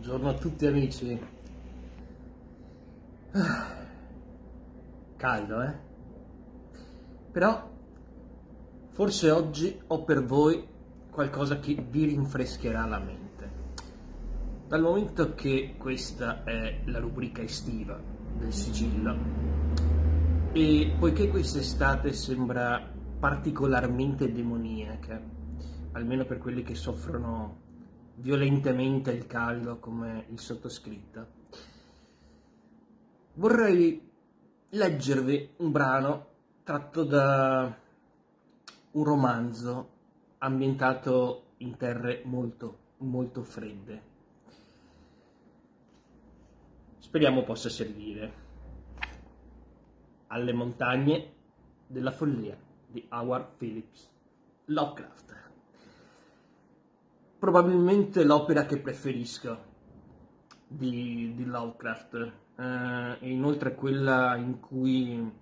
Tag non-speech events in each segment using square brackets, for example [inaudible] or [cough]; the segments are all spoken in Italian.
Buongiorno a tutti amici. Caldo, eh? Però forse oggi ho per voi qualcosa che vi rinfrescherà la mente. Dal momento che questa è la rubrica estiva del sigillo e poiché quest'estate sembra particolarmente demoniaca, almeno per quelli che soffrono violentemente il caldo come il sottoscritto, vorrei leggervi un brano tratto da un romanzo ambientato in terre molto, molto fredde. Speriamo possa servire. Alle montagne della follia di Howard Phillips Lovecraft. Probabilmente l'opera che preferisco di, di Lovecraft eh, e inoltre quella in cui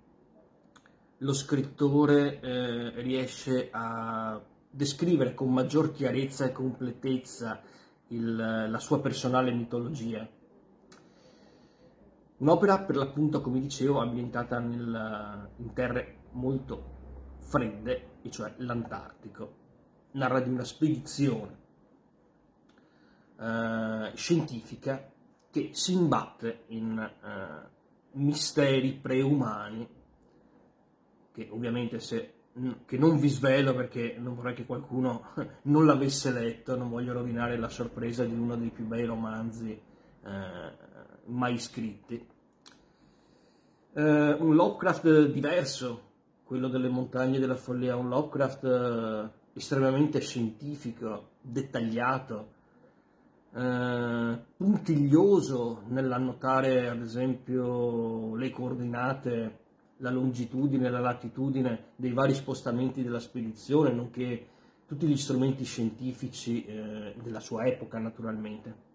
lo scrittore eh, riesce a descrivere con maggior chiarezza e completezza il, la sua personale mitologia. Un'opera per l'appunto, come dicevo, ambientata nel, in terre molto fredde, e cioè l'Antartico. Narra di una spedizione eh, scientifica che si imbatte in eh, misteri preumani che ovviamente se, che non vi svelo perché non vorrei che qualcuno [laughs] non l'avesse letto, non voglio rovinare la sorpresa di uno dei più bei romanzi eh, mai scritti. Eh, un Lovecraft diverso, quello delle montagne della follia, un Lovecraft eh, estremamente scientifico, dettagliato, eh, puntiglioso nell'annotare ad esempio le coordinate, la longitudine, la latitudine dei vari spostamenti della spedizione, nonché tutti gli strumenti scientifici eh, della sua epoca naturalmente.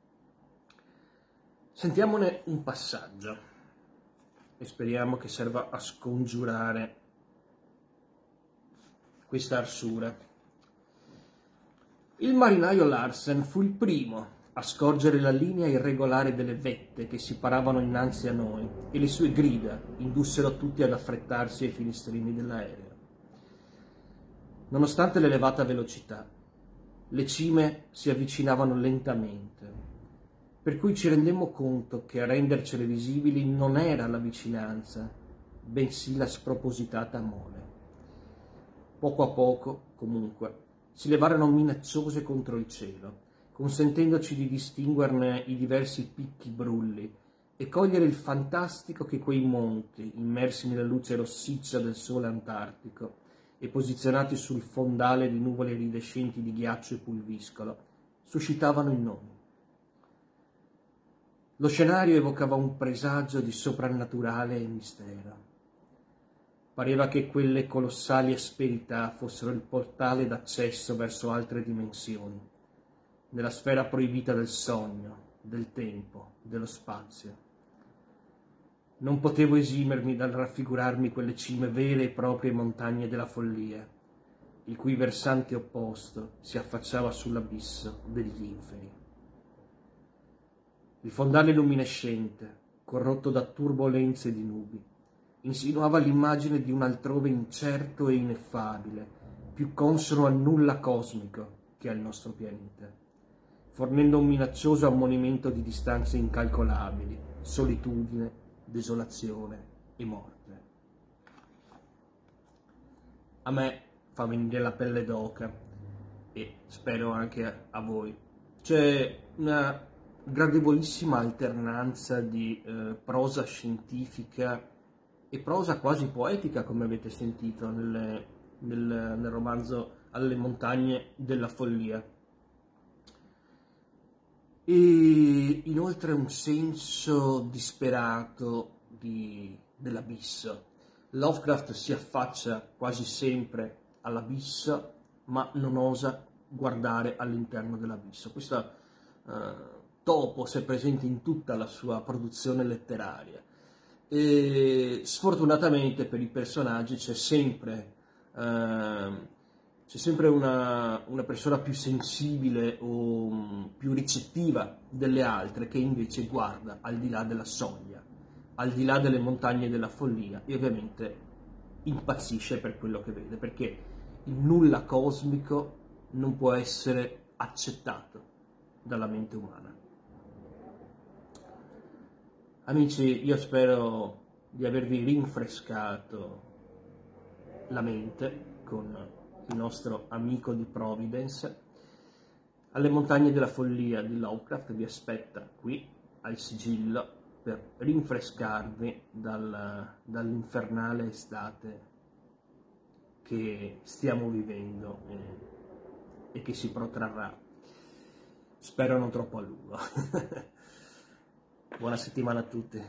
Sentiamone un passaggio e speriamo che serva a scongiurare questa arsura. Il marinaio Larsen fu il primo a scorgere la linea irregolare delle vette che si paravano innanzi a noi e le sue grida indussero tutti ad affrettarsi ai finestrini dell'aereo. Nonostante l'elevata velocità, le cime si avvicinavano lentamente, per cui ci rendemmo conto che a rendercele visibili non era la vicinanza, bensì la spropositata mole. Poco a poco, comunque, si levarono minacciose contro il cielo consentendoci di distinguerne i diversi picchi brulli e cogliere il fantastico che quei monti, immersi nella luce rossiccia del sole antartico e posizionati sul fondale di nuvole iridescenti di ghiaccio e pulviscolo, suscitavano in noi. Lo scenario evocava un presagio di soprannaturale e mistero. Pareva che quelle colossali asperità fossero il portale d'accesso verso altre dimensioni nella sfera proibita del sogno, del tempo, dello spazio. Non potevo esimermi dal raffigurarmi quelle cime vere e proprie montagne della follia, il cui versante opposto si affacciava sull'abisso degli inferi. Il fondale luminescente, corrotto da turbolenze di nubi, insinuava l'immagine di un altrove incerto e ineffabile, più consono al nulla cosmico che al nostro pianeta fornendo un minaccioso ammonimento di distanze incalcolabili, solitudine, desolazione e morte. A me fa venire la pelle d'oca e spero anche a voi. C'è una gradevolissima alternanza di eh, prosa scientifica e prosa quasi poetica, come avete sentito nelle, nel, nel romanzo Alle montagne della follia e inoltre un senso disperato di, dell'abisso. Lovecraft si affaccia quasi sempre all'abisso, ma non osa guardare all'interno dell'abisso. Questo uh, topos è presente in tutta la sua produzione letteraria. E sfortunatamente per i personaggi c'è sempre uh, c'è sempre una, una, persona più sensibile o um, più ricettiva delle altre che invece guarda al di là della soglia, al di là delle montagne della follia e ovviamente impazzisce per quello che vede, perché il nulla cosmico non può essere accettato dalla mente umana. Amici, io spero di avervi rinfrescato la mente con il nostro amico di Providence. Alle montagne della follia di Lovecraft vi aspetta qui al sigillo per rinfrescarvi dal, dall'infernale estate che stiamo vivendo e, e che si protrarrà. Spero non troppo a lungo. [laughs] Buona settimana a tutti.